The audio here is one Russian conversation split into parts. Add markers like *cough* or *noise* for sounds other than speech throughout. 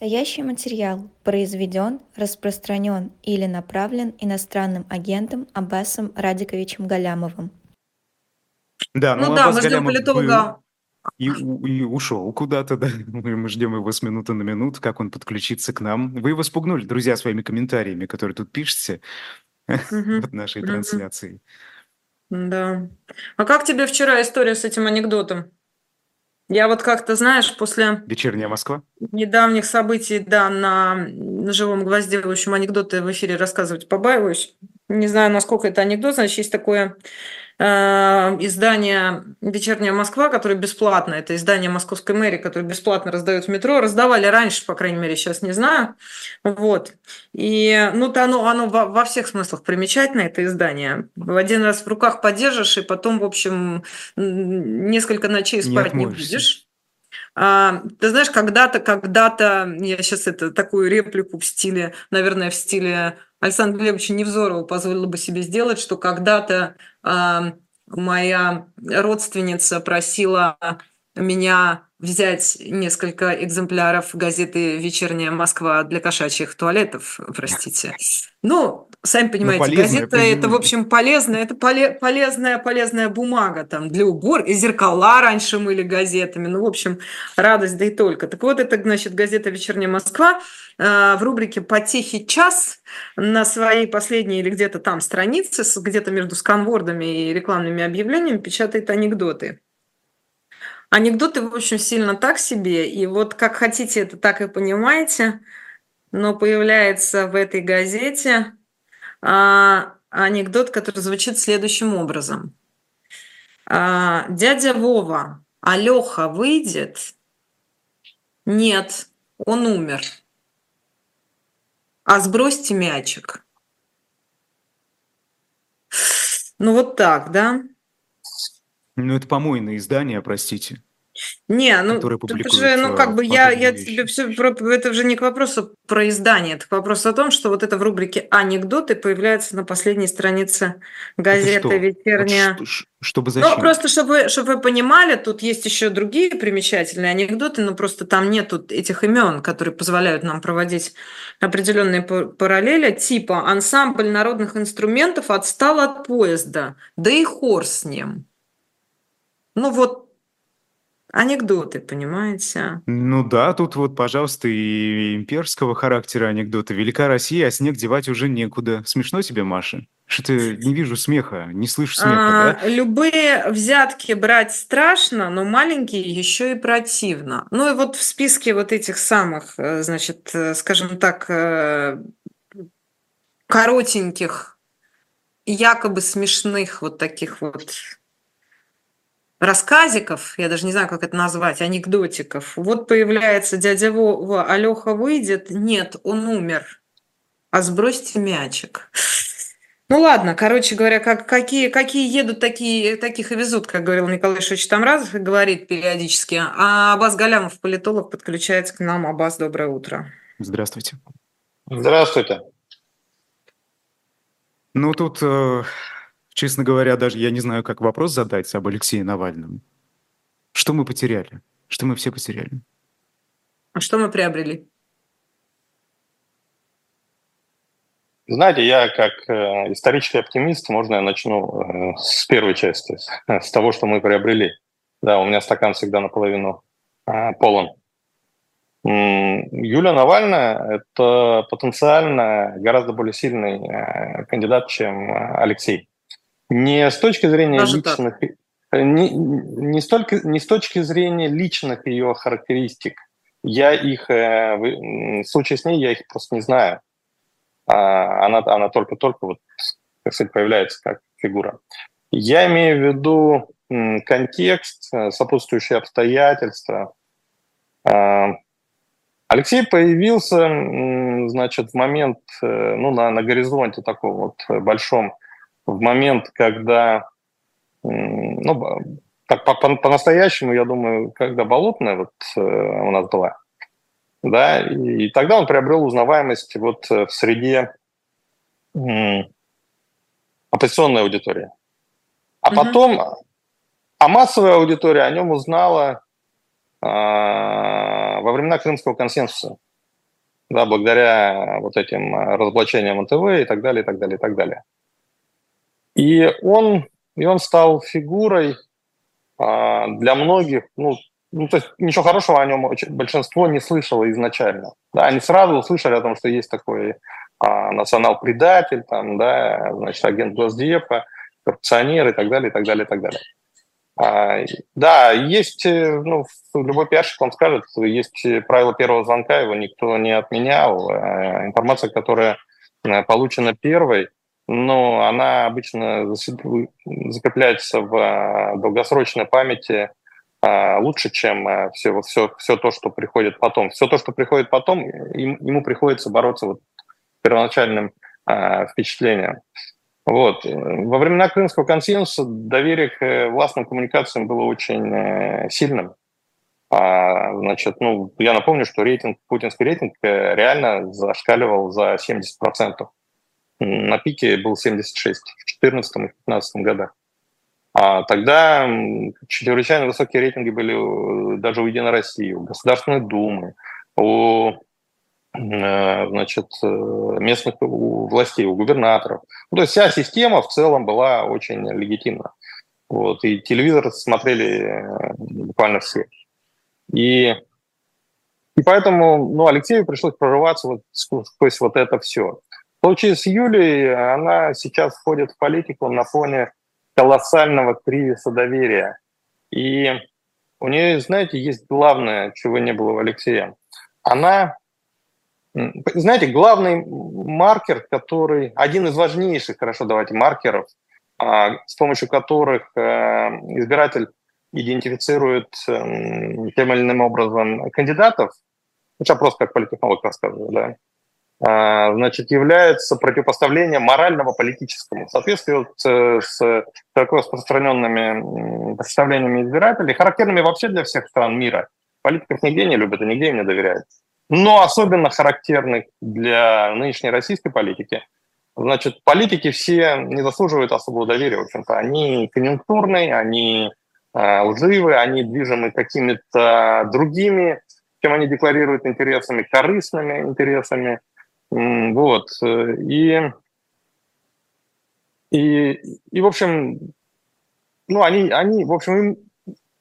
Настоящий материал произведен, распространен или направлен иностранным агентом Аббасом Радиковичем Галямовым. Да, Ну ну да, Аббас мы ждем политолога. и, и ушел куда-то, да. *laughs* Мы, мы ждем его с минуты на минуту, как он подключится к нам. Вы его спугнули, друзья, своими комментариями, которые тут пишете Мгм, *laughs* под нашей трансляцией. Да. А как тебе вчера история с этим анекдотом? Я вот как-то, знаешь, после Вечерняя Москва? недавних событий, да, на, на живом гвозде, в общем, анекдоты в эфире рассказывать побаиваюсь. Не знаю, насколько это анекдот. Значит, есть такое э, издание «Вечерняя Москва», которое бесплатно. Это издание московской мэрии, которое бесплатно раздают в метро. Раздавали раньше, по крайней мере, сейчас не знаю. Вот. И, ну, то оно, оно во, во всех смыслах примечательно, это издание. В один раз в руках подержишь, и потом, в общем, несколько ночей Не спать не отмоешься. будешь. А, ты знаешь, когда-то, когда-то, я сейчас это такую реплику в стиле, наверное, в стиле Александра Глебовича Невзорова позволила бы себе сделать, что когда-то а, моя родственница просила меня взять несколько экземпляров газеты «Вечерняя Москва» для кошачьих туалетов, простите. *laughs* Ну, сами понимаете, полезная, газета это, в общем, полезная, это поле- полезная, полезная бумага там для убор, и зеркала раньше мыли газетами, ну, в общем, радость, да и только. Так вот, это, значит, газета «Вечерняя Москва» э, в рубрике «Потехи час» на своей последней или где-то там странице, где-то между сканвордами и рекламными объявлениями печатает анекдоты. Анекдоты, в общем, сильно так себе, и вот как хотите это так и понимаете, но появляется в этой газете а, анекдот, который звучит следующим образом. А, Дядя Вова, Алёха выйдет? Нет, он умер. А сбросьте мячик. Ну вот так, да? Ну, это помойное издание, простите. Не, ну Которые это публикуют, же, ну как бы я, я вещи. тебе все, это же не к вопросу про издание, это к вопросу о том, что вот это в рубрике анекдоты появляется на последней странице Это газеты что? Вот ш- чтобы Ну, зачем? просто чтобы, чтобы вы понимали, тут есть еще другие примечательные анекдоты, но просто там нету этих имен, которые позволяют нам проводить определенные па- параллели, типа ансамбль народных инструментов отстал от поезда, да и хор с ним. Ну вот анекдоты, понимаете? Ну да, тут вот, пожалуйста, и имперского характера анекдоты. Велика Россия, а снег девать уже некуда. Смешно тебе, Маша? Что-то не вижу смеха, не слышу смеха, да? А, любые взятки брать страшно, но маленькие еще и противно. Ну и вот в списке вот этих самых, э, значит, э, скажем так, э, коротеньких, якобы смешных вот таких вот рассказиков, я даже не знаю, как это назвать, анекдотиков. Вот появляется дядя Вова, Алёха выйдет, нет, он умер, а сбросьте мячик. Ну ладно, короче говоря, как, какие, какие едут, такие, таких и везут, как говорил Николай Ильич Тамразов и говорит периодически. А Абаз Галямов, политолог, подключается к нам. Абаз, доброе утро. Здравствуйте. Здравствуйте. Ну тут, э, честно говоря, даже я не знаю, как вопрос задать об Алексее Навальном. Что мы потеряли? Что мы все потеряли? А что мы приобрели? Знаете, я как э, исторический оптимист, можно я начну э, с первой части, с того, что мы приобрели. Да, у меня стакан всегда наполовину э, полон. М, Юлия Навальная – это потенциально гораздо более сильный э, кандидат, чем Алексей. Не с точки зрения Даже личных, э, не, не, столько, не с точки зрения личных ее характеристик. Я их, э, в случае с ней, я их просто не знаю. А, она, она только-только вот, так сказать, появляется как фигура. Я имею в виду контекст, э, сопутствующие обстоятельства. А, Алексей появился, значит, в момент, ну, на, на горизонте таком вот большом, в момент, когда, ну, так по- по- по-настоящему, я думаю, когда Болотная вот э, у нас была, да, и тогда он приобрел узнаваемость вот э, в среде м, оппозиционной аудитории. А потом, а массовая аудитория о нем узнала а, во времена Крымского консенсуса. да, благодаря вот этим разоблачениям НТВ и так далее, и так далее, и так далее. И он, и он стал фигурой а, для многих, ну, ну, то есть ничего хорошего о нем большинство не слышало изначально. Да, они сразу услышали о том, что есть такой а, национал-предатель, там, да, значит, агент Госдепа, коррупционер и так далее, и так далее, и так далее. А, да, есть, э, ну, любой пиарщик вам скажет, есть правило первого звонка, его никто не отменял. А, информация, которая э, получена первой, но она обычно закрепляется в а, долгосрочной памяти лучше, чем все, все, все то, что приходит потом. Все то, что приходит потом, ему приходится бороться вот первоначальным впечатлением. Вот. Во времена Крымского консенсуса доверие к э, властным коммуникациям было очень э, сильным. А, значит, ну, я напомню, что рейтинг, путинский рейтинг э, реально зашкаливал за 70%. На пике был 76 в 2014 и 2015 годах. А тогда чрезвычайно высокие рейтинги были даже у Единой России, у Государственной Думы, у Э, значит, э, местных властей, у губернаторов. Ну, то есть вся система в целом была очень легитимна. Вот, и телевизор смотрели э, буквально все. И, и поэтому ну, Алексею пришлось прорываться вот сквозь вот это все. В случае с Юлей, она сейчас входит в политику на фоне колоссального кризиса доверия. И у нее, знаете, есть главное, чего не было у Алексея. Она знаете, главный маркер, который, один из важнейших, хорошо, давайте, маркеров, а, с помощью которых э, избиратель идентифицирует эм, тем или иным образом кандидатов, сейчас просто как политтехнолог рассказываю, да, значит, является противопоставлением морального политическому. В соответствии с, с широко распространенными представлениями избирателей, характерными вообще для всех стран мира. Политиков нигде не любят и нигде им не доверяют но особенно характерных для нынешней российской политики. Значит, политики все не заслуживают особого доверия, в общем-то. Они конъюнктурные, они э, лживые, они движимы какими-то другими, чем они декларируют интересами, корыстными интересами. Вот. И, и, и в общем, ну, они, они в общем, им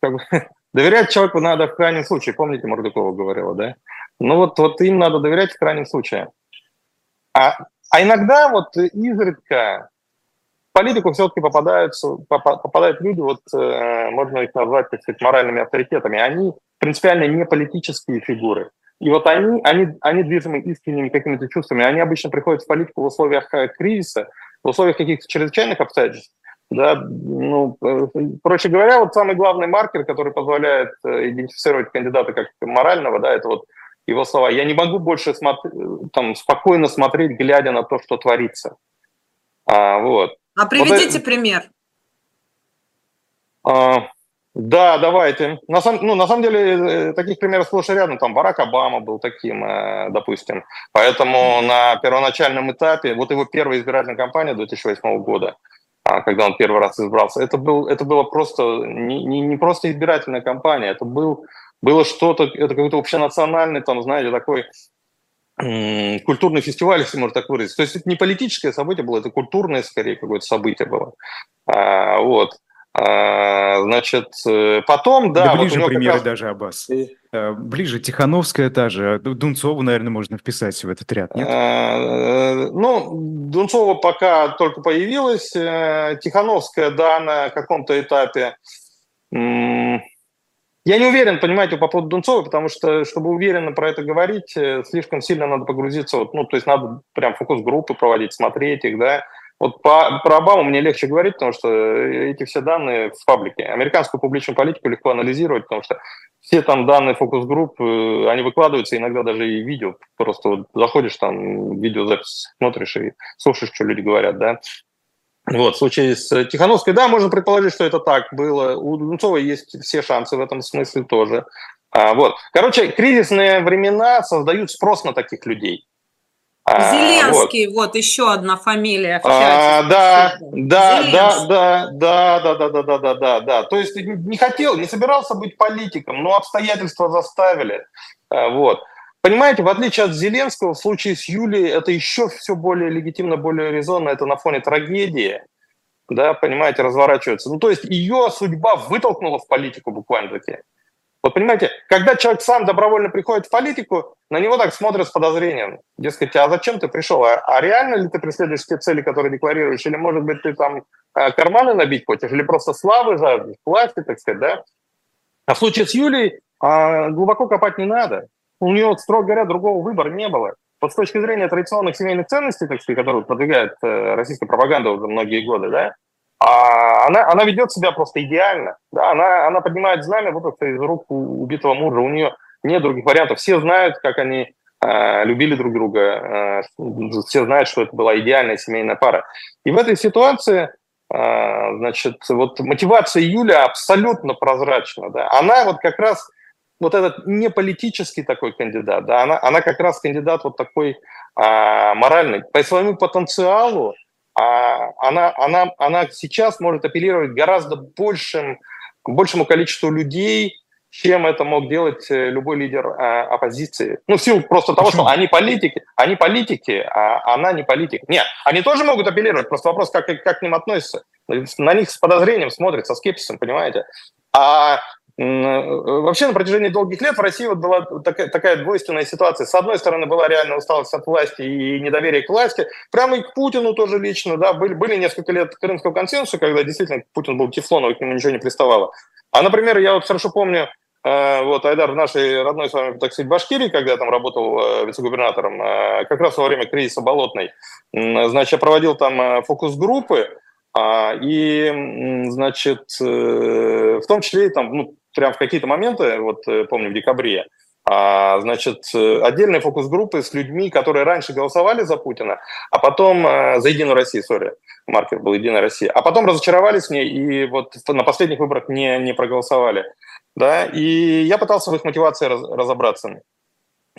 как бы, *laughs* доверять человеку надо в крайнем случае. Помните, Мордукова говорила, да? Ну вот, вот им надо доверять в крайнем случае. А, а иногда вот изредка в политику все-таки попадаются, попадают люди, вот э, можно их назвать, так сказать, моральными авторитетами. Они принципиально не политические фигуры. И вот они, они, они движимы искренними какими-то чувствами. Они обычно приходят в политику в условиях э, кризиса, в условиях каких-то чрезвычайных обстоятельств. Да, ну, э, проще говоря, вот самый главный маркер, который позволяет э, идентифицировать кандидата как морального, да, это вот его слова. Я не могу больше смотри, там, спокойно смотреть, глядя на то, что творится. А, вот. а приведите вот пример. А, да, давайте. На, сам, ну, на самом деле э, таких примеров сплошь и рядом. Там Барак Обама был таким, э, допустим. Поэтому на первоначальном этапе, вот его первая избирательная кампания 2008 года, а, когда он первый раз избрался, это, был, это было просто не, не, не просто избирательная кампания, это был было что-то, это какой-то общенациональный, там, знаете, такой культурный фестиваль, если можно так выразить. То есть это не политическое событие было, это культурное, скорее, какое-то событие было. А, вот. А, значит, э, потом, да... да ближе вот примеры раз... даже, Аббас. Э, ближе, Тихановская та же. Дунцову, наверное, можно вписать в этот ряд, нет? А, э, ну, Дунцова пока только появилась. Тихановская, да, на каком-то этапе я не уверен, понимаете, по поводу Дунцова, потому что, чтобы уверенно про это говорить, э, слишком сильно надо погрузиться, вот, ну, то есть надо прям фокус-группы проводить, смотреть их, да. Вот по, про Обаму мне легче говорить, потому что э, эти все данные в паблике. Американскую публичную политику легко анализировать, потому что все там данные фокус-групп, э, они выкладываются, иногда даже и видео. Просто вот заходишь там, видеозапись смотришь и слушаешь, что люди говорят, да. Вот, в случае с Тихановской, да, можно предположить, что это так было. У Дунцова есть все шансы в этом смысле тоже. А, вот. Короче, кризисные времена создают спрос на таких людей. А, Зеленский, вот. вот еще одна фамилия. А, да, да, да, да, да, да, да, да, да, да, да, да. То есть не хотел, не собирался быть политиком, но обстоятельства заставили. А, вот. понимаете, в отличие от Зеленского, в случае с Юлией это еще все более легитимно, более резонно, это на фоне трагедии, да, понимаете, разворачивается. Ну, то есть ее судьба вытолкнула в политику буквально-таки. Вот понимаете, когда человек сам добровольно приходит в политику, на него так смотрят с подозрением. Дескать, а зачем ты пришел? А, а реально ли ты преследуешь те цели, которые декларируешь? Или, может быть, ты там э, карманы набить хочешь? Или просто славы жаждешь, власти, так сказать, да? А в случае с Юлей а, глубоко копать не надо. У нее, строго говоря, другого выбора не было. Вот с точки зрения традиционных семейных ценностей, так сказать, которые продвигает э, российская пропаганда уже многие годы, да, а она, она ведет себя просто идеально. Да? Она, она поднимает знамя вот это из рук убитого мужа. У нее нет других вариантов. Все знают, как они э, любили друг друга. Э, все знают, что это была идеальная семейная пара. И в этой ситуации э, значит, вот мотивация Юля абсолютно прозрачна. Да? Она вот как раз вот этот не политический такой кандидат, да, она, она как раз кандидат вот такой а, моральный. По своему потенциалу она, она, она сейчас может апеллировать гораздо большим, большему количеству людей, чем это мог делать э, любой лидер а, оппозиции. Ну, в силу просто того, Почему? что они политики, они политики, а она не политик. Нет, они тоже могут апеллировать, просто вопрос, как, как к ним относятся. На них с подозрением смотрят, со скепсисом, понимаете? А Э, вообще на протяжении долгих лет в России вот была такая, такая двойственная ситуация. С одной стороны, была реально усталость от власти и недоверие к власти. Прямо и к Путину тоже лично. Да, были, были несколько лет Крымского консенсуса, когда действительно Путин был тефлоновый, к нему ничего не приставало. А, например, я вот хорошо помню, э, вот Айдар в нашей родной с вами, так сказать, Башкирии, когда я там работал э, вице-губернатором, как раз во время кризиса Болотной, значит, я проводил там фокус-группы, а, и, значит, в том числе там, ну, прям в какие-то моменты, вот э, помню в декабре, а, значит, э, отдельные фокус-группы с людьми, которые раньше голосовали за Путина, а потом э, за Единую Россию, сори, маркер был Единая Россия, а потом разочаровались в ней и вот на последних выборах не, не проголосовали. Да? И я пытался в их мотивации раз, разобраться.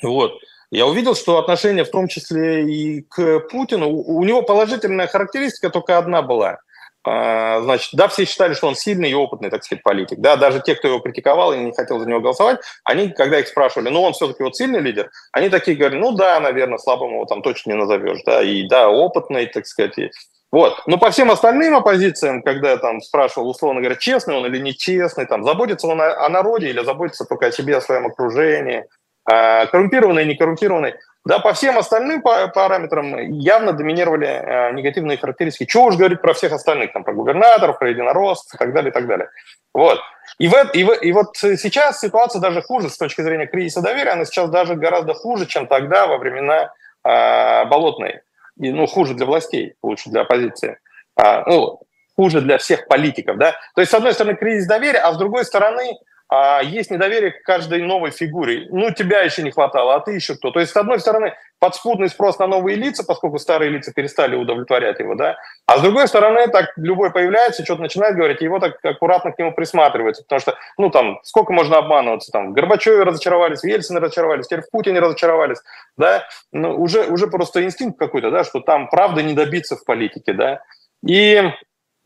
Вот. Я увидел, что отношение в том числе и к Путину, у, у него положительная характеристика только одна была – значит, да, все считали, что он сильный и опытный, так сказать, политик. Да, даже те, кто его критиковал и не хотел за него голосовать, они, когда их спрашивали, ну, он все-таки вот сильный лидер, они такие говорили, ну, да, наверное, слабым его там точно не назовешь, да, и да, опытный, так сказать, и... Вот. Но по всем остальным оппозициям, когда я там спрашивал, условно говоря, честный он или нечестный, там, заботится он о, о народе или заботится только о себе, о своем окружении, а, коррумпированный, не коррумпированный, да, по всем остальным параметрам явно доминировали э, негативные характеристики. Чего уж говорить про всех остальных, там, про губернаторов, про единоросс и так далее, и так далее. Вот. И, в, и, в, и вот сейчас ситуация даже хуже с точки зрения кризиса доверия, она сейчас даже гораздо хуже, чем тогда во времена э, Болотной. И, ну, хуже для властей, лучше для оппозиции. А, ну, хуже для всех политиков, да. То есть, с одной стороны, кризис доверия, а с другой стороны, а есть недоверие к каждой новой фигуре. Ну, тебя еще не хватало, а ты еще кто. То есть, с одной стороны, подспудный спрос на новые лица, поскольку старые лица перестали удовлетворять его, да, а с другой стороны, так любой появляется, что-то начинает говорить, и его так аккуратно к нему присматривается, потому что, ну, там, сколько можно обманываться, там, в Горбачеве разочаровались, в Ельцине разочаровались, теперь в Путине разочаровались, да, ну, уже, уже просто инстинкт какой-то, да, что там правда не добиться в политике, да, и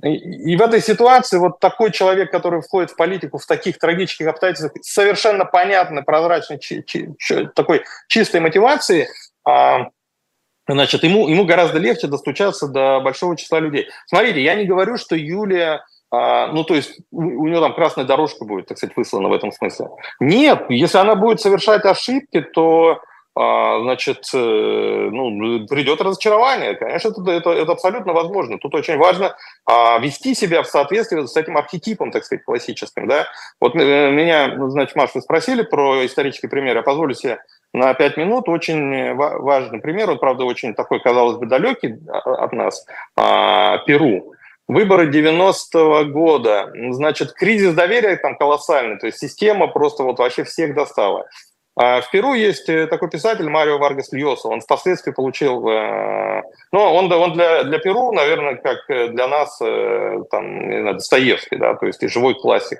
и в этой ситуации вот такой человек, который входит в политику в таких трагических обстоятельствах, совершенно понятной, прозрачной, чи, чи, чи, такой чистой мотивации, а, значит, ему, ему гораздо легче достучаться до большого числа людей. Смотрите, я не говорю, что Юлия а, ну, то есть у, у нее там красная дорожка будет, так сказать, выслана в этом смысле. Нет, если она будет совершать ошибки, то значит, э, ну, придет разочарование. Конечно, это, это, это абсолютно возможно. Тут очень важно а, вести себя в соответствии с этим архетипом, так сказать, классическим. Да? Вот э, меня, значит, Маш, вы спросили про исторический пример. Я позволю себе на пять минут очень важный пример. Он, правда, очень такой, казалось бы, далекий от нас. А, Перу. Выборы 90-го года. Значит, кризис доверия там колоссальный. То есть система просто вот вообще всех достала. А в Перу есть э, такой писатель Марио Варгас Льоса. Он впоследствии получил... Э, ну, он, он для, для Перу, наверное, как э, для нас, там, не знаю, Достоевский, да, то есть и живой классик.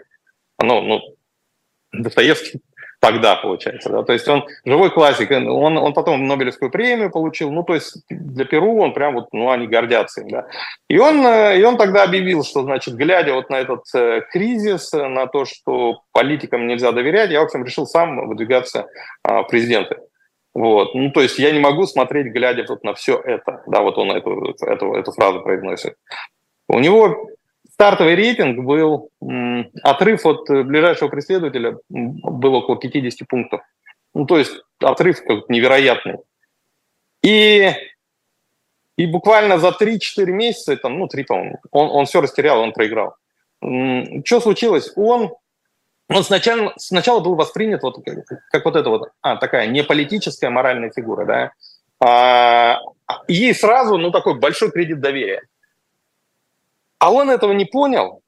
Ну, ну, Достоевский тогда, получается. Да? То есть он живой классик, он, он потом Нобелевскую премию получил, ну, то есть для Перу он прям вот, ну, они гордятся им, да. И он, э, и он тогда объявил, что, значит, глядя вот на этот э, кризис, на то, что политикам нельзя доверять, я, в общем, решил сам выдвигаться а, в президенты. Вот. Ну, то есть я не могу смотреть, глядя вот на все это. Да, вот он эту, эту, эту фразу произносит. У него стартовый рейтинг был, отрыв от ближайшего преследователя был около 50 пунктов. Ну, то есть отрыв как невероятный. И, и буквально за 3-4 месяца, там, ну, 3, по-моему, он, он все растерял, он проиграл. Что случилось? Он, он сначала, сначала был воспринят вот как, как вот это вот, а, такая не политическая моральная фигура, да, а, ей сразу, ну, такой большой кредит доверия. А он этого не понял,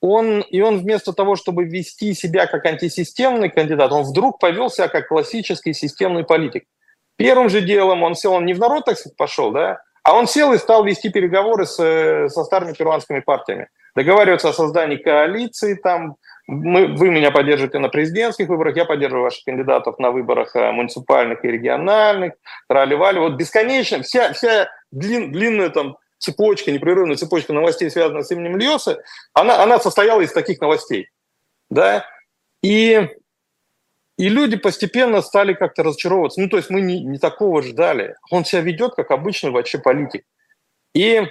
он, и он вместо того, чтобы вести себя как антисистемный кандидат, он вдруг повел себя как классический системный политик. Первым же делом он сел, он не в народ, так сказать, пошел, да, а он сел и стал вести переговоры с, со старыми перуанскими партиями. Договариваться о создании коалиции, там, мы, вы меня поддержите на президентских выборах, я поддерживаю ваших кандидатов на выборах э, муниципальных и региональных, трали-вали. Вот бесконечно, вся, вся длин, длинная там цепочка, непрерывная цепочка новостей, связанных с именем Льоса, она, она состояла из таких новостей. Да? И и люди постепенно стали как-то разочаровываться. Ну, то есть мы не, не такого ждали. Он себя ведет как обычный вообще политик. И,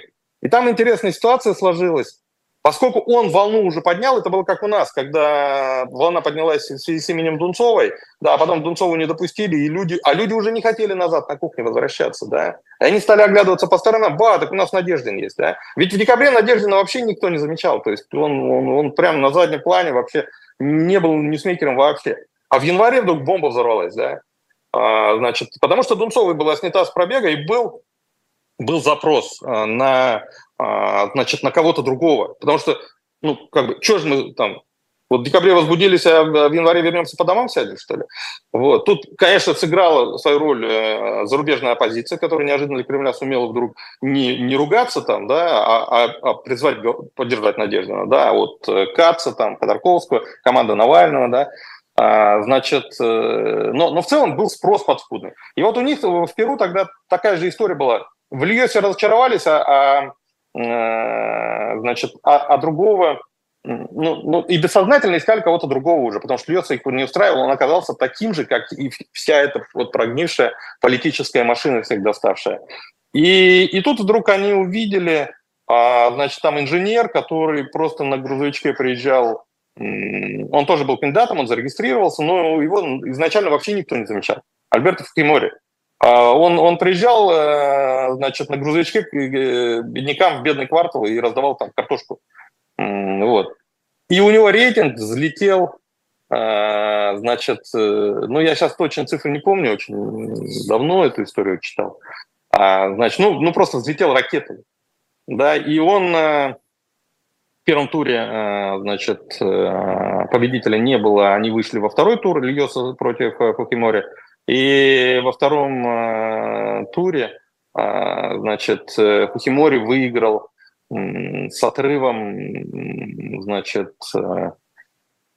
и там интересная ситуация сложилась. Поскольку он волну уже поднял, это было как у нас, когда волна поднялась в с именем Дунцовой, да, а потом Дунцову не допустили, и люди, а люди уже не хотели назад на кухне возвращаться, да. И они стали оглядываться по сторонам, ба, так у нас Надеждин есть, да. Ведь в декабре Надеждина вообще никто не замечал, то есть он, он, он прямо на заднем плане вообще не был ньюсмейкером вообще. А в январе вдруг бомба взорвалась, да? А, значит, потому что Дунцовой была снята с пробега и был, был запрос а, на, а, значит, на кого-то другого. Потому что, ну, как бы, что же мы там, вот в декабре возбудились, а в январе вернемся по домам сядем, что ли? Вот. Тут, конечно, сыграла свою роль э, зарубежная оппозиция, которая неожиданно для Кремля сумела вдруг не, не ругаться там, да, а, а, а призвать поддержать Надеждина, да, вот э, Каца, там, Ходорковского, команда Навального, да, а, значит, э, но, но в целом был спрос подспудный. И вот у них в Перу тогда такая же история была. В Льосе разочаровались, а, а значит, а, а другого, ну, ну, и бессознательно искали кого-то другого уже, потому что Льоса их не устраивал, он оказался таким же, как и вся эта вот прогнившая политическая машина всех доставшая. И, и тут вдруг они увидели, а, значит, там инженер, который просто на грузовичке приезжал он тоже был кандидатом, он зарегистрировался, но его изначально вообще никто не замечал. Альберто Фукимори. А, он, он приезжал, э, значит, на грузовичке к э, беднякам в бедный квартал и раздавал там картошку. Вот. И у него рейтинг взлетел, э, значит, ну, я сейчас точно цифры не помню, очень давно эту историю читал. А, значит, ну, ну, просто взлетел ракетой. Да, и он в первом туре, значит, победителя не было, они вышли во второй тур, Льоса против Фукимори. И во втором туре, значит, Фукимори выиграл с отрывом, значит,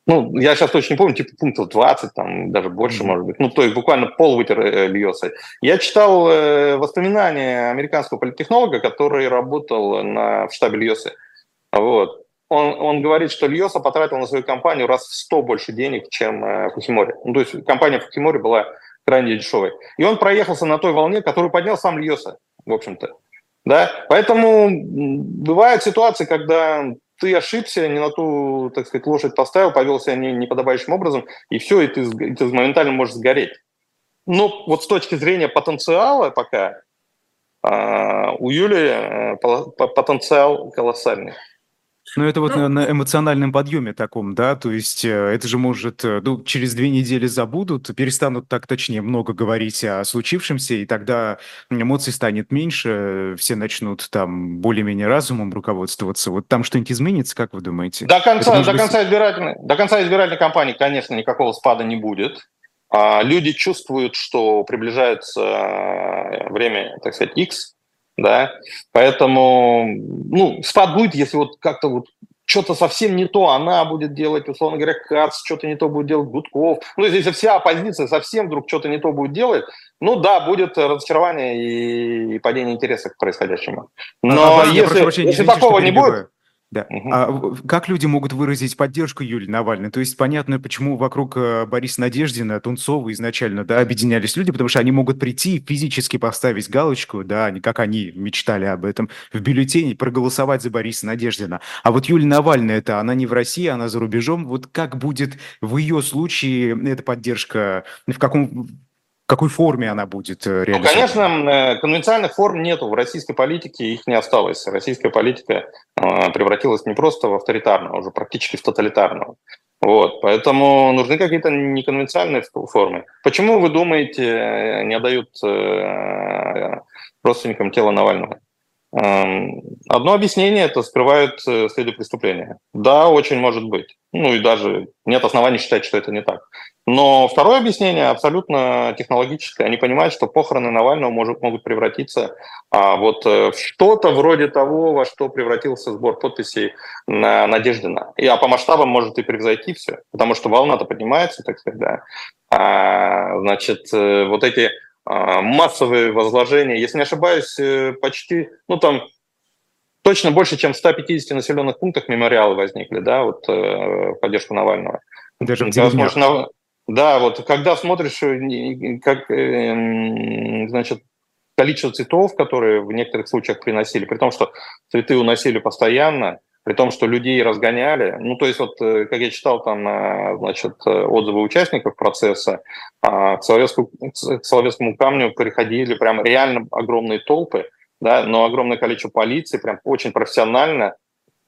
ну, я сейчас точно не помню, типа пунктов 20, там даже больше, mm-hmm. может быть. Ну, то есть буквально пол вытер э, Льоса. Я читал э, воспоминания американского политтехнолога, который работал на, в штабе Льосы. Вот. Он, он говорит, что Льоса потратил на свою компанию раз в 100 больше денег, чем э, Фухимори. Ну, то есть компания Фухимори была крайне дешевой. И он проехался на той волне, которую поднял сам Льоса, в общем-то. Да? Поэтому бывают ситуации, когда ты ошибся, не на ту, так сказать, лошадь поставил, повел себя не, неподобающим образом, и все, и ты, и ты моментально можешь сгореть. Но вот с точки зрения потенциала пока а, у Юли э, потенциал колоссальный. Ну, это вот ну, на эмоциональном подъеме таком, да, то есть э, это же может, э, ну, через две недели забудут, перестанут так точнее много говорить о случившемся, и тогда эмоций станет меньше, все начнут там более-менее разумом руководствоваться. Вот там что-нибудь изменится, как вы думаете? До конца, до, быть... конца избирательной, до конца избирательной кампании, конечно, никакого спада не будет. А люди чувствуют, что приближается э, время, так сказать, X, да, поэтому, ну, спад будет, если вот как-то вот что-то совсем не то она будет делать, условно говоря, Кац, что-то не то будет делать Гудков. Ну, если вся оппозиция совсем вдруг что-то не то будет делать, ну да, будет разочарование и, и падение интереса к происходящему. Но а, если, если такого не будет, Да. Угу. А как люди могут выразить поддержку Юлии Навальной? То есть понятно, почему вокруг э, Бориса Надеждина, Тунцова изначально да, объединялись люди, потому что они могут прийти физически поставить галочку, да, не как они мечтали об этом, в бюллетене проголосовать за Бориса Надеждина. А вот Юлия Навальная, это она не в России, она за рубежом. Вот как будет в ее случае эта поддержка, в каком какой форме она будет э, реализована? Ну, конечно, э, конвенциальных форм нету в российской политике, их не осталось. Российская политика э, превратилась не просто в авторитарную, а уже практически в тоталитарную. Вот, поэтому нужны какие-то неконвенциальные формы. Почему, вы думаете, не дают родственникам тела Навального? Эм, одно объяснение – это скрывают следы преступления. Да, очень может быть. Ну и даже нет оснований считать, что это не так. Но второе объяснение абсолютно технологическое. Они понимают, что похороны Навального может, могут превратиться а, вот э, в что-то вроде того, во что превратился сбор подписей на Надеждина. И, а по масштабам может и превзойти все, потому что волна-то поднимается, так сказать, да. А, значит, э, вот эти а, массовые возложения, если не ошибаюсь, э, почти, ну там точно больше, чем в 150 населенных пунктах мемориалы возникли, да, вот в поддержку Навального. Даже в деревнях. Да, вот когда смотришь, э, как, эм, значит, количество цветов, которые в некоторых случаях приносили, при том, что цветы уносили постоянно, при том, что людей разгоняли. Ну, то есть, вот, э, как я читал там, э, значит, отзывы участников процесса, а, к Соловецкому, к Соловецкому камню приходили прям реально огромные толпы, да, но огромное количество полиции, прям очень профессионально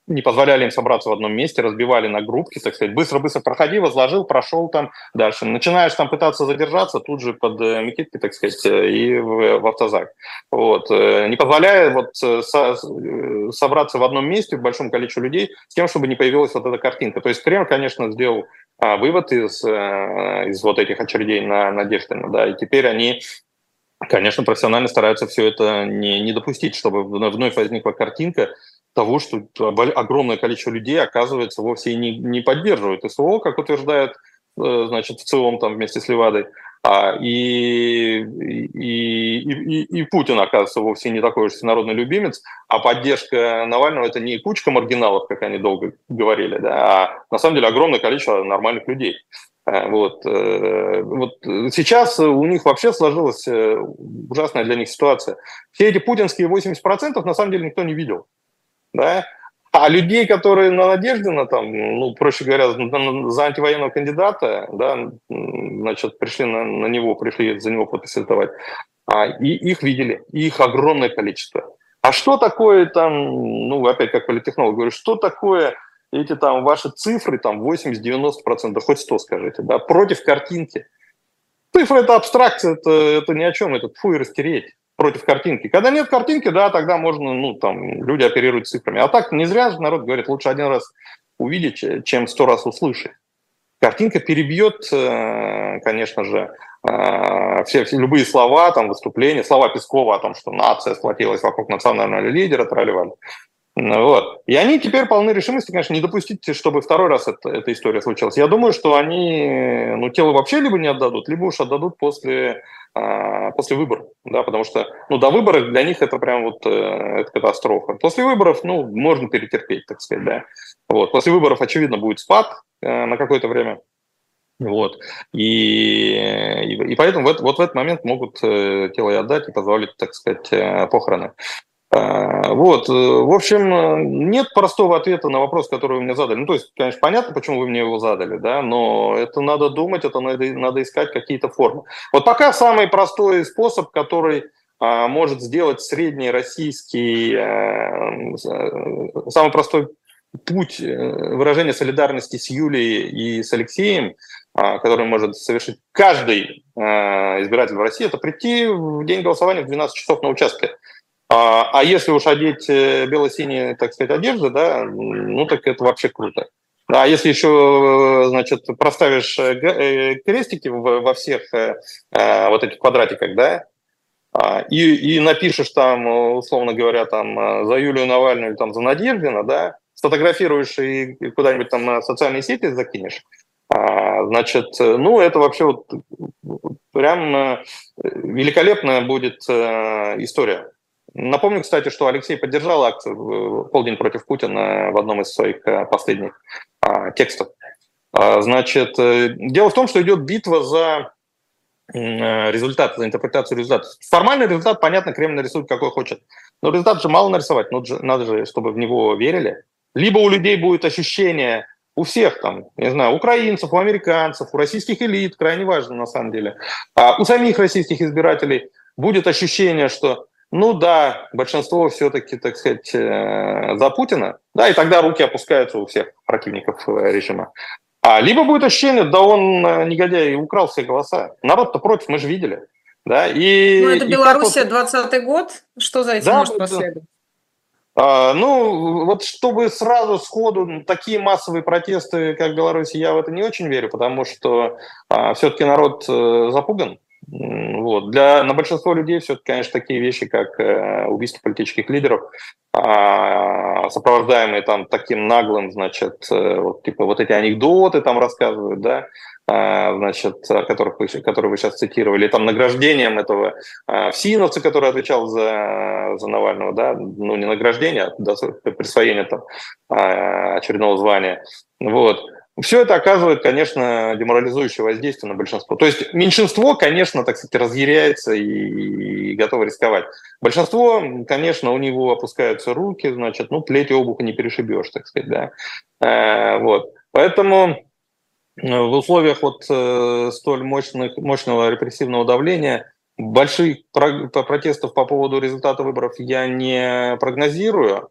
не позволяли им собраться в одном месте, разбивали на группки, так сказать, быстро-быстро проходи, возложил, прошел там дальше. Начинаешь там пытаться задержаться, тут же под э, Микитки, так сказать, э, и в, в автозак. Вот. Э, не позволяя вот со, собраться в одном месте в большом количестве людей с тем, чтобы не появилась вот эта картинка. То есть Кремль, конечно, сделал а, вывод из, из вот этих очередей на Надеждина, да, и теперь они конечно, профессионально стараются все это не, не допустить, чтобы вновь возникла картинка, того, что огромное количество людей, оказывается, вовсе не, не поддерживают СВО, как утверждает э, значит, в целом там вместе с Левадой. А, и, и, и, и Путин, оказывается, вовсе не такой уж всенародный любимец, а поддержка Навального – это не кучка маргиналов, как они долго говорили, да, а на самом деле огромное количество нормальных людей. Э, вот. Э, вот сейчас у них вообще сложилась ужасная для них ситуация. Все эти путинские 80% на самом деле никто не видел да, а людей, которые на Надеждина, там, ну, проще говоря, за антивоенного кандидата, да, значит, пришли на, на него, пришли за него давать, а, и их видели, и их огромное количество. А что такое там, ну, опять как политтехнолог говорю, что такое эти там ваши цифры, там 80-90%, хоть 100 скажите, да, против картинки? Цифры – это абстракция, это, это ни о чем, это фу и растереть против картинки. Когда нет картинки, да, тогда можно, ну, там, люди оперируют цифрами. А так не зря же народ говорит, лучше один раз увидеть, чем сто раз услышать. Картинка перебьет, э, конечно же, э, все, все любые слова, там, выступления, слова Пескова о том, что нация сплотилась вокруг национального лидера, тролливали. Ну вот. И они теперь полны решимости, конечно, не допустить, чтобы второй раз это, эта история случилась. Я думаю, что они ну, тело вообще либо не отдадут, либо уж отдадут после после выборов, да, потому что, ну, до выборов для них это прям вот э, это катастрофа. После выборов, ну, можно перетерпеть, так сказать, да. Вот, после выборов, очевидно, будет спад э, на какое-то время, вот. И, и, и поэтому в, вот в этот момент могут э, тело и отдать и позволить, так сказать, э, похороны. А, вот, э, в общем, нет простого ответа на вопрос, который вы мне задали. Ну, то есть, конечно, понятно, почему вы мне его задали, да, но это надо думать, это надо, надо искать какие-то формы. Вот пока самый простой способ, который а, может сделать средний российский, а, самый простой путь э, выражения солидарности с Юлией и с Алексеем, а, который может совершить каждый избиратель в России, это прийти в день голосования в 12 часов на участке. А, а если уж одеть э, бело-синие, так сказать, одежды, да, ну так это вообще круто. А если еще, значит, проставишь э, э, крестики во всех вот этих квадратиках, да, а, и, и напишешь там, условно говоря, там за Юлию Навальную там за Надеждина, да, сфотографируешь и куда-нибудь там на социальные сети закинешь, а, значит, ну, это вообще вот прям великолепная будет история. Напомню, кстати, что Алексей поддержал акцию «Полдень против Путина» в одном из своих последних текстов. Значит, дело в том, что идет битва за результат, за интерпретацию результата. Формальный результат, понятно, Кремль нарисует какой хочет. Но результат же мало нарисовать, надо же, чтобы в него верили. Либо у людей будет ощущение, у всех там, не знаю, украинцев, у американцев, у российских элит, крайне важно на самом деле, а у самих российских избирателей будет ощущение, что ну да, большинство все-таки, так сказать, э, за Путина, да, и тогда руки опускаются у всех противников э, режима. А либо будет ощущение, да он, э, негодяй, украл все голоса. Народ-то против, мы же видели. Да, и, ну, это Белоруссия, вот... 20 год. Что за этим да, может последовать? А, ну, вот чтобы сразу сходу такие массовые протесты, как в Беларуси, я в это не очень верю, потому что а, все-таки народ а, запуган. Вот. Для, на большинство людей все-таки, конечно, такие вещи, как э, убийство политических лидеров, э, сопровождаемые там таким наглым, значит, э, вот, типа вот эти анекдоты там рассказывают, да, э, значит, которых вы, которые вы сейчас цитировали, там награждением этого э, Всиновца, который отвечал за, за Навального, да, ну не награждение, а присвоение там очередного звания, вот. Все это оказывает, конечно, деморализующее воздействие на большинство. То есть меньшинство, конечно, так сказать, разъяряется и, и готово рисковать. Большинство, конечно, у него опускаются руки, значит, ну, плеть обуха не перешибешь, так сказать, да. Э, вот. Поэтому э, в условиях вот э, столь мощных, мощного репрессивного давления больших протестов по поводу результата выборов я не прогнозирую.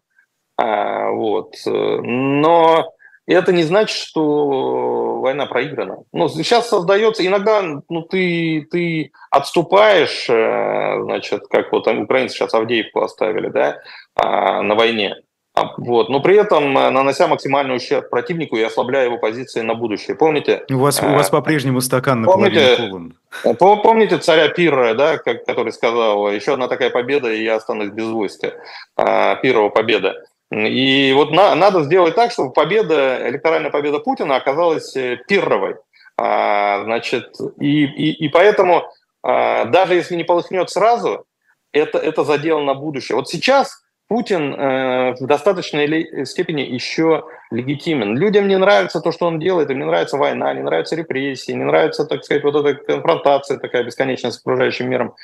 Э, вот. Но и это не значит, что война проиграна. Ну, сейчас создается, иногда ну, ты, ты отступаешь, э, значит, как вот украинцы сейчас Авдеевку оставили, да, а, на войне. А, вот. Но при этом э, нанося максимальный ущерб противнику и ослабляя его позиции на будущее. Помните? У вас, у вас э, по-прежнему стакан наполовину полон. Помните царя Пирра, да, который сказал, еще одна такая победа, и я останусь без войска. А, Пирова победа. И вот на, надо сделать так, чтобы победа, электоральная победа Путина оказалась э, пирровой. А, значит, и, и, и поэтому а, даже если не полыхнет сразу, это, это задел на будущее. Вот сейчас Путин э, в достаточной степени еще легитимен. Людям не нравится то, что он делает, им не нравится война, не нравятся репрессии, не нравится, так сказать, вот эта конфронтация такая бесконечная с окружающим миром.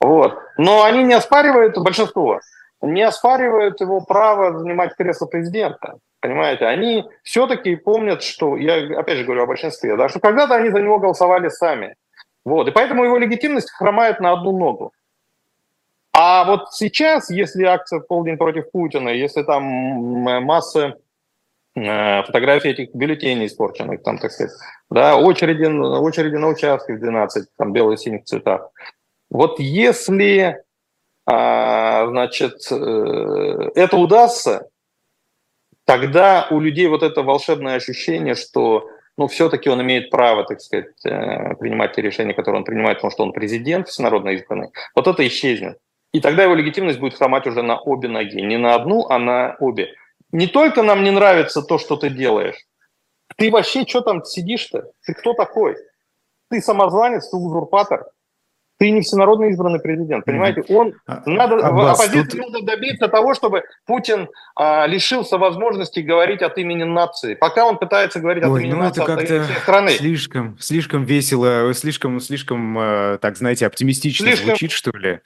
Вот. Но они не оспаривают большинство не оспаривают его право занимать кресло президента. Понимаете, они все-таки помнят, что, я опять же говорю о большинстве, да, что когда-то они за него голосовали сами. Вот, и поэтому его легитимность хромает на одну ногу. А вот сейчас, если акция «Полдень против Путина», если там масса э, фотографий этих бюллетеней испорченных, там, так сказать, да, очереди, очереди на участке в 12, там, бело-синих цветах. Вот если а, значит, э, это удастся, тогда у людей вот это волшебное ощущение, что ну, все-таки он имеет право, так сказать, э, принимать те решения, которые он принимает, потому что он президент всенародно избранный, вот это исчезнет. И тогда его легитимность будет хромать уже на обе ноги. Не на одну, а на обе. Не только нам не нравится то, что ты делаешь. Ты вообще что там сидишь-то? Ты кто такой? Ты самозванец, ты узурпатор ты не всенародно избранный президент, понимаете? Он а, надо Аббас, оппозиции тут... надо добиться того, чтобы Путин а, лишился возможности говорить от имени нации. Пока он пытается говорить Ой, от имени ну нации, это как-то страны. Слишком, слишком весело, слишком, слишком, э, так знаете, оптимистично слишком... звучит, что ли?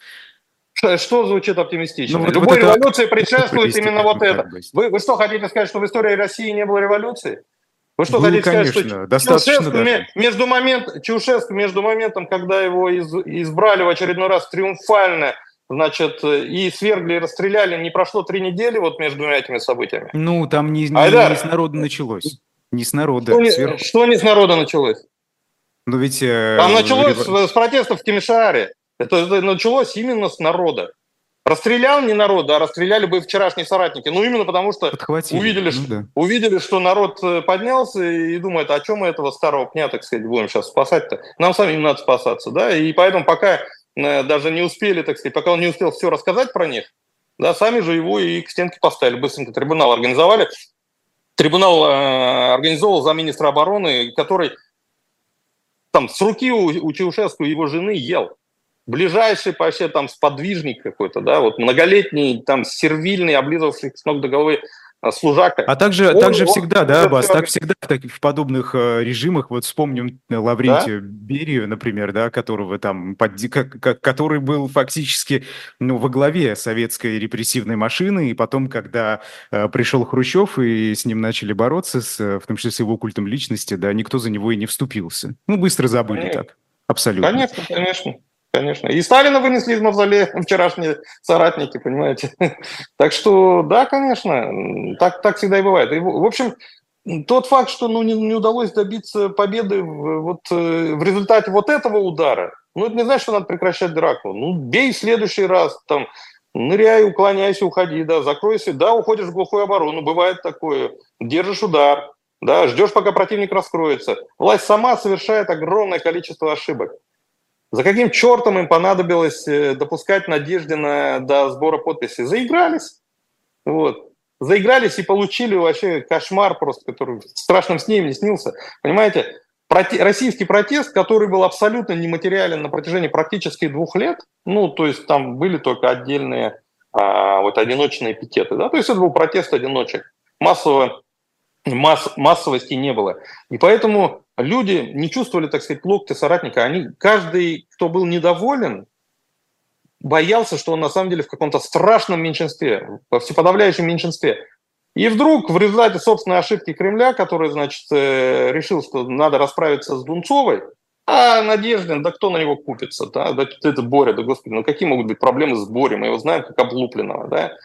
Что звучит оптимистично? Ну, вот, Любой вот революции это... предшествует именно вот это. Вы, вы что, хотите сказать, что в истории России не было революции? Вы что, хотите конечно, сказать, что достаточно даже. между, момент, Чаушеску между моментом, когда его из, избрали в очередной раз триумфально, значит, и свергли, и расстреляли, не прошло три недели вот между двумя этими событиями? Ну, там не, не, Айдар, не с народа началось. Не с народа. Что не, сверх... что не с народа началось? Ну ведь... Э, там началось с, с протестов в Тимишааре. Это, это началось именно с народа. Расстрелял не народ, а расстреляли бы вчерашние соратники. Ну, именно потому что увидели, ну, что, да. увидели, что народ э, поднялся и думает, а чем мы этого старого пня, так сказать, будем сейчас спасать-то? Нам самим надо спасаться, да? И поэтому пока э, даже не успели, так сказать, пока он не успел все рассказать про них, да, сами же его и к стенке поставили, быстренько трибунал организовали. Трибунал э, организовал замминистра обороны, который там с руки у, у Чаушеску его жены ел. Ближайший вообще там сподвижник какой-то, да, вот многолетний там сервильный, облизывавший с ног до головы а, служака. А также, он, также он, всегда, он, да, Аббас, так всегда так, в подобных э, режимах, вот вспомним э, Лаврентия да? Берию, например, да, которого там, под, как, который был фактически ну, во главе советской репрессивной машины, и потом, когда э, пришел Хрущев и с ним начали бороться, с, э, в том числе с его культом личности, да, никто за него и не вступился. Ну, быстро забыли конечно. так, абсолютно. Конечно, конечно. Конечно. И Сталина вынесли из мавзолея *laughs* вчерашние соратники, понимаете. *laughs* Так что, да, конечно, так, так всегда и бывает. И, в общем, тот факт, что ну, не, не удалось добиться победы вот, э, в результате вот этого удара, ну, это не значит, что надо прекращать драку. Ну, бей в следующий раз, там, ныряй, уклоняйся, уходи, да, закройся, да, уходишь в глухую оборону, бывает такое, держишь удар, да, ждешь, пока противник раскроется. Власть сама совершает огромное количество ошибок. За каким чертом им понадобилось э, допускать надежды на, до сбора подписей? Заигрались. Вот. Заигрались и получили вообще кошмар просто, который в страшном сне им не снился. Понимаете, проте- российский протест, который был абсолютно нематериален на протяжении практически двух лет, ну, то есть там были только отдельные а, вот одиночные пикеты, да, то есть это был протест одиночек. Массово, масс, массовости не было. И поэтому люди не чувствовали, так сказать, локти соратника. Они, каждый, кто был недоволен, боялся, что он на самом деле в каком-то страшном меньшинстве, во всеподавляющем меньшинстве. И вдруг в результате собственной ошибки Кремля, который, значит, э, решил, что надо расправиться с Дунцовой, а Надеждин, да кто на него купится, да, да это Боря, да господи, ну какие могут быть проблемы с Борем, мы его знаем как облупленного, да,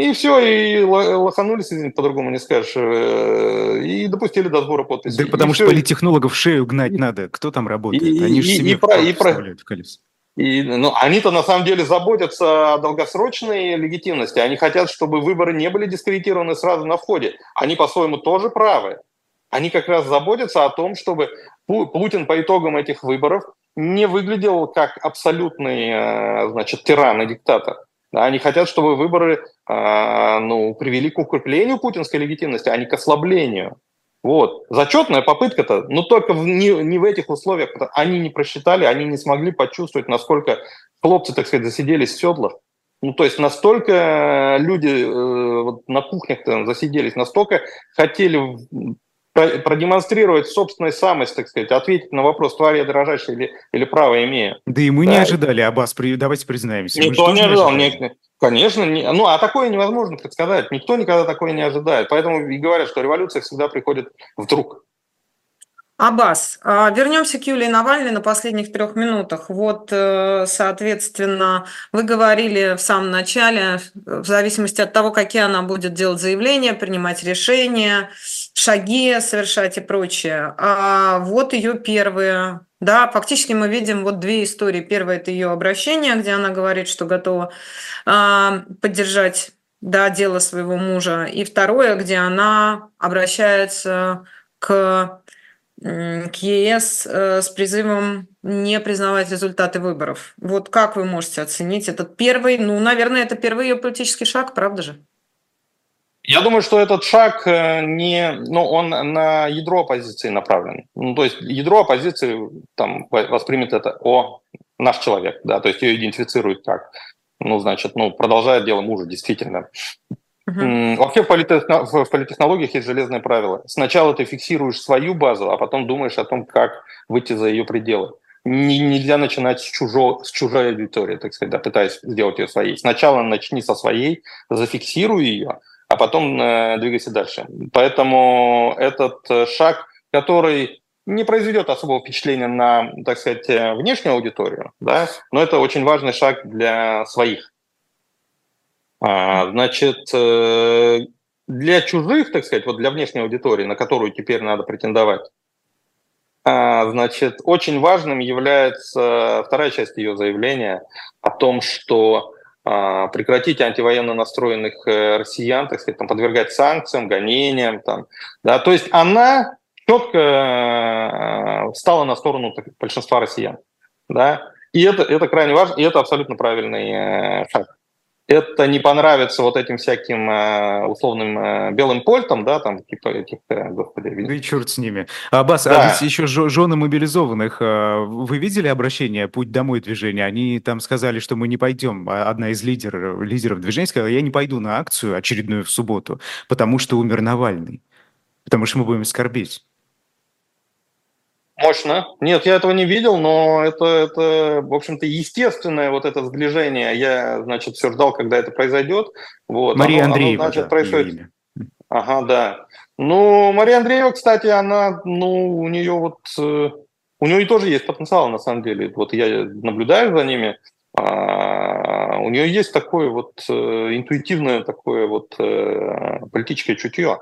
и все, и лоханулись, по-другому не скажешь, э, и допустили до сбора подписей. Да потому и что все. политтехнологов шею гнать надо. Кто там работает? И, Они же и, себе и, про, и про... в колесо. И, ну, они-то на самом деле заботятся о долгосрочной легитимности. Они хотят, чтобы выборы не были дискредитированы сразу на входе. Они по-своему тоже правы. Они как раз заботятся о том, чтобы Путин по итогам этих выборов не выглядел как абсолютный э, значит, тиран и диктатор. Они хотят, чтобы выборы а, ну, привели к укреплению путинской легитимности, а не к ослаблению. Вот. Зачетная попытка-то, но только в, не, не в этих условиях. Они не просчитали, они не смогли почувствовать, насколько хлопцы, так сказать, засиделись в седлах. Ну, то есть настолько люди э, вот на кухнях засиделись, настолько хотели продемонстрировать собственную самость, так сказать, ответить на вопрос, тварь я дрожащая или, или право имею. Да и мы да. не ожидали, Аббас, при... давайте признаемся. Никто не ожидал. Не, конечно, не, ну а такое невозможно предсказать. Никто никогда такое не ожидает. Поэтому и говорят, что революция всегда приходит вдруг. Аббас, а, вернемся к Юлии Навальной на последних трех минутах. Вот, э, соответственно, вы говорили в самом начале, в зависимости от того, какие она будет делать заявления, принимать решения, шаги совершать и прочее. А вот ее первые да, фактически мы видим вот две истории. Первая – это ее обращение, где она говорит, что готова э, поддержать да, дело своего мужа. И второе, где она обращается к к ЕС э, с призывом не признавать результаты выборов. Вот как вы можете оценить этот первый, ну, наверное, это первый ее политический шаг, правда же? Я думаю, что этот шаг э, не, ну, он на ядро оппозиции направлен. Ну, то есть ядро оппозиции там воспримет это, о, наш человек, да, то есть ее идентифицирует как, ну, значит, ну, продолжает дело мужа, действительно. Uh-huh. Вообще в, политехно... в политехнологиях есть железное правило. Сначала ты фиксируешь свою базу, а потом думаешь о том, как выйти за ее пределы. Не, нельзя начинать с, чужо, с чужой аудитории, так сказать, да, пытаясь сделать ее своей. Сначала начни со своей, зафиксируй ее, а потом э, двигайся дальше. Поэтому этот э, шаг, который не произведет особого впечатления на, так сказать, э, внешнюю аудиторию, да, но это очень важный шаг для своих. А, значит, для чужих, так сказать, вот для внешней аудитории, на которую теперь надо претендовать, а, значит, очень важным является вторая часть ее заявления о том, что прекратить антивоенно настроенных э, россиян, так сказать, там, подвергать санкциям, гонениям. Там, да, то есть она четко э, встала на сторону большинства россиян. Да, и это, это крайне важно, и это абсолютно правильный шаг. Это не понравится вот этим всяким э, условным э, белым польтам, да, там, типа этих, э, господи. Да и черт с ними. Аббас, а да. а еще жены мобилизованных, вы видели обращение «Путь домой» движения? Они там сказали, что мы не пойдем. А одна из лидеров, лидеров движения сказала, я не пойду на акцию очередную в субботу, потому что умер Навальный. Потому что мы будем скорбеть. Мощно. Нет, я этого не видел, но это, это в общем-то, естественное вот это сближение. Я, значит, все ждал, когда это произойдет. Вот. Мария оно, Андреева, оно, значит, происходит... Ага, да. Ну, Мария Андреева, кстати, она, ну, у нее вот... Э, у нее тоже есть потенциал, на самом деле. Вот я наблюдаю за ними. А, у нее есть такое вот э, интуитивное такое вот э, политическое чутье.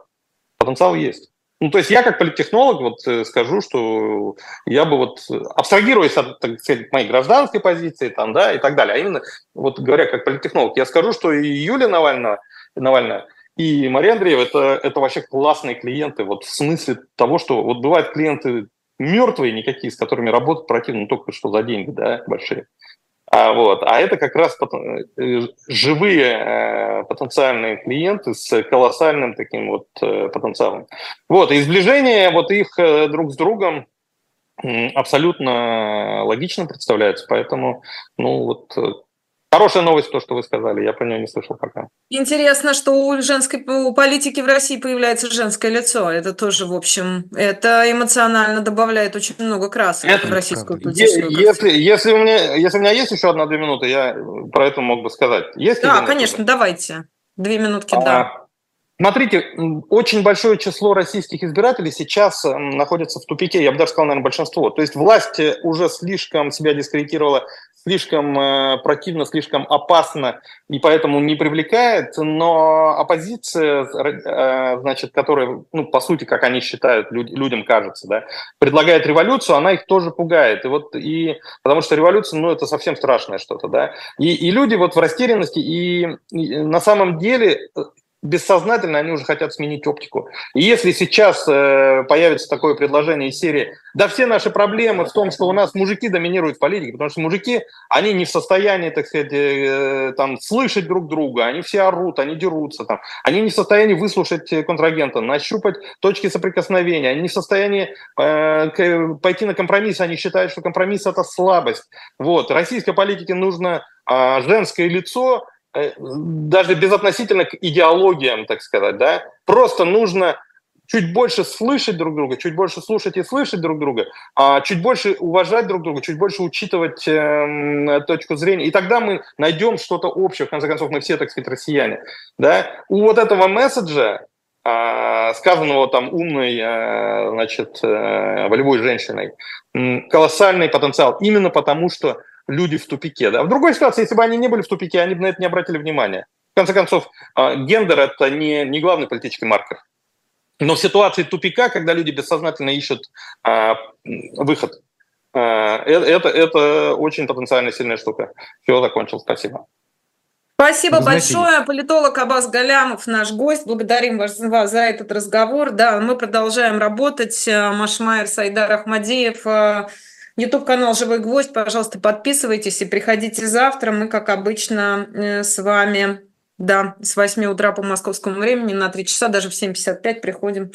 Потенциал есть. Ну, то есть я как политтехнолог вот э, скажу, что я бы вот, абстрагируясь от, так сказать, моей гражданской позиции там, да, и так далее, а именно, вот говоря как политтехнолог, я скажу, что и Юлия Навальная, Навальная и Мария Андреева это, это вообще классные клиенты, вот в смысле того, что вот бывают клиенты мертвые никакие, с которыми работать противно, ну, только что за деньги, да, большие. А, вот. а это как раз э, живые э, потенциальные клиенты с колоссальным таким вот э, потенциалом. Вот, и сближение вот их друг с другом абсолютно логично представляется, поэтому, ну вот, Хорошая новость, то, что вы сказали, я про нее не слышал пока. Интересно, что у женской у политики в России появляется женское лицо. Это тоже, в общем, это эмоционально добавляет очень много красок это в российскую политическую если, если, у меня, если у меня есть еще одна-две минуты, я про это мог бы сказать. Есть да, конечно, давайте. Две минутки, а, да. Смотрите, очень большое число российских избирателей сейчас находится в тупике, я бы даже сказал, наверное, большинство. То есть власть уже слишком себя дискредитировала слишком э, противно, слишком опасно и поэтому не привлекает, но оппозиция, э, значит, которая, ну, по сути, как они считают, люд, людям кажется, да, предлагает революцию, она их тоже пугает. И вот, и, потому что революция, ну, это совсем страшное что-то, да. И, и люди вот в растерянности, и, и на самом деле бессознательно они уже хотят сменить оптику. И если сейчас э, появится такое предложение из серии, да все наши проблемы в том, что у нас мужики доминируют в политике, потому что мужики, они не в состоянии, так сказать, э, там, слышать друг друга, они все орут, они дерутся, там, они не в состоянии выслушать контрагента, нащупать точки соприкосновения, они не в состоянии э, пойти на компромисс, они считают, что компромисс – это слабость. Вот. Российской политике нужно э, женское лицо, Э, даже безотносительно к идеологиям, так сказать, да, просто нужно чуть больше слышать друг друга, чуть больше слушать и слышать друг друга, а чуть больше уважать друг друга, чуть больше учитывать э, точку зрения. И тогда мы найдем что-то общее. В конце концов, мы все, так сказать, россияне. Да? У вот этого месседжа, э, сказанного там умной, э, значит, э, волевой женщиной, э, колоссальный потенциал. Именно потому, что люди в тупике. Да? В другой ситуации, если бы они не были в тупике, они бы на это не обратили внимания. В конце концов, а, гендер – это не, не главный политический маркер. Но в ситуации тупика, когда люди бессознательно ищут а, выход, а, э, это, это очень потенциально сильная штука. Все, закончил. Спасибо. Спасибо большое. Политолог Абаз Галямов, наш гость. Благодарим вас, вас за этот разговор. Да, мы продолжаем работать. Машмайер Сайдар Ахмадеев – YouTube канал «Живой гвоздь». Пожалуйста, подписывайтесь и приходите завтра. Мы, как обычно, э, с вами да, с 8 утра по московскому времени на 3 часа, даже в 7.55 приходим,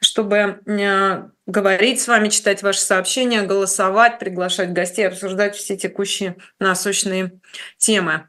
чтобы э, говорить с вами, читать ваши сообщения, голосовать, приглашать гостей, обсуждать все текущие насущные темы.